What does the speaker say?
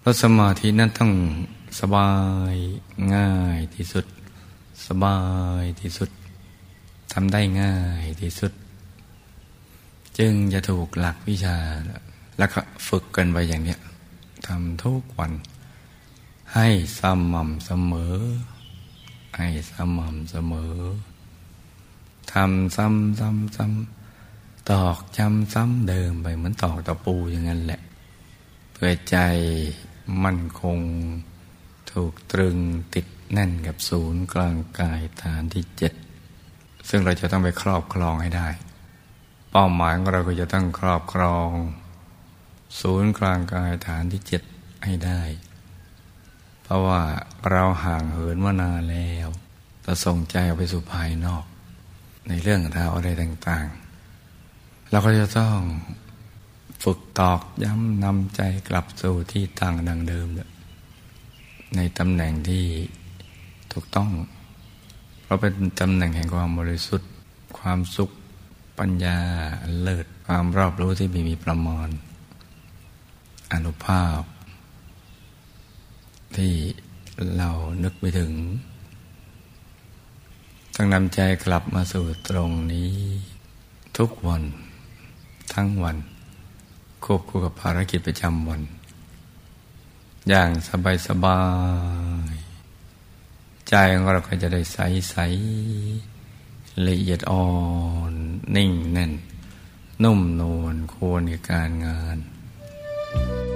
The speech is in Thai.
เพราะสมาธินั้นต้องสบายง่ายที่สุด สบายที่สุดทำได้ง่ายที่สุด จึงจะถูกหลักวิชา แล้วก็ฝึกกันไปอย่างเนี้ยทำทุกวัน ให้สม่ำเสมอ ให้สม่ำเสมอทำซ้ำซ้ำซ้ำตอกจำซ้ำเดิมไปเหมือนตอกตะปูอย่างนั้นแหละ เพื่อใจ มั่นคง ถูกตรึงติดแน่นกับศูนย์กลางกายฐานที่เจ็ดซึ่งเราจะต้องไปครอบครองให้ได้ เป้าหมายของเราก็จะต้องครอบครอง ศูนย์กลางกายฐานที่เจ็ดให้ได้ เพราะว่าเราห่างเหินมานานแล้วจะส่งใจออกไปสู่ภายนอก ในเรื่องราวอะไรต่างๆ เราก็จะต้อง ฝึกตอกย้ำนำใจกลับสู่ที่ตั้งดังเดิมในตำแหน่งที่ถูกต้อง เพราะเป็นตำแหน่งแห่งความบริสุทธิ์ ความสุขปัญญาเลิศความรอบรู้ที่มีมีประมาณอนุภาพ ที่เรานึกไปถึง ต้องนำใจกลับมาสู่ตรงนี้ ทุกวัน ทั้งวัน ควบคู่กับภารกิจประจำวัน อย่างสบายสบายใจของเราก็จะได้ใสใสละเอียดอ่อน นิ่งแน่น นุ่มนวลควรกับการงาน thank you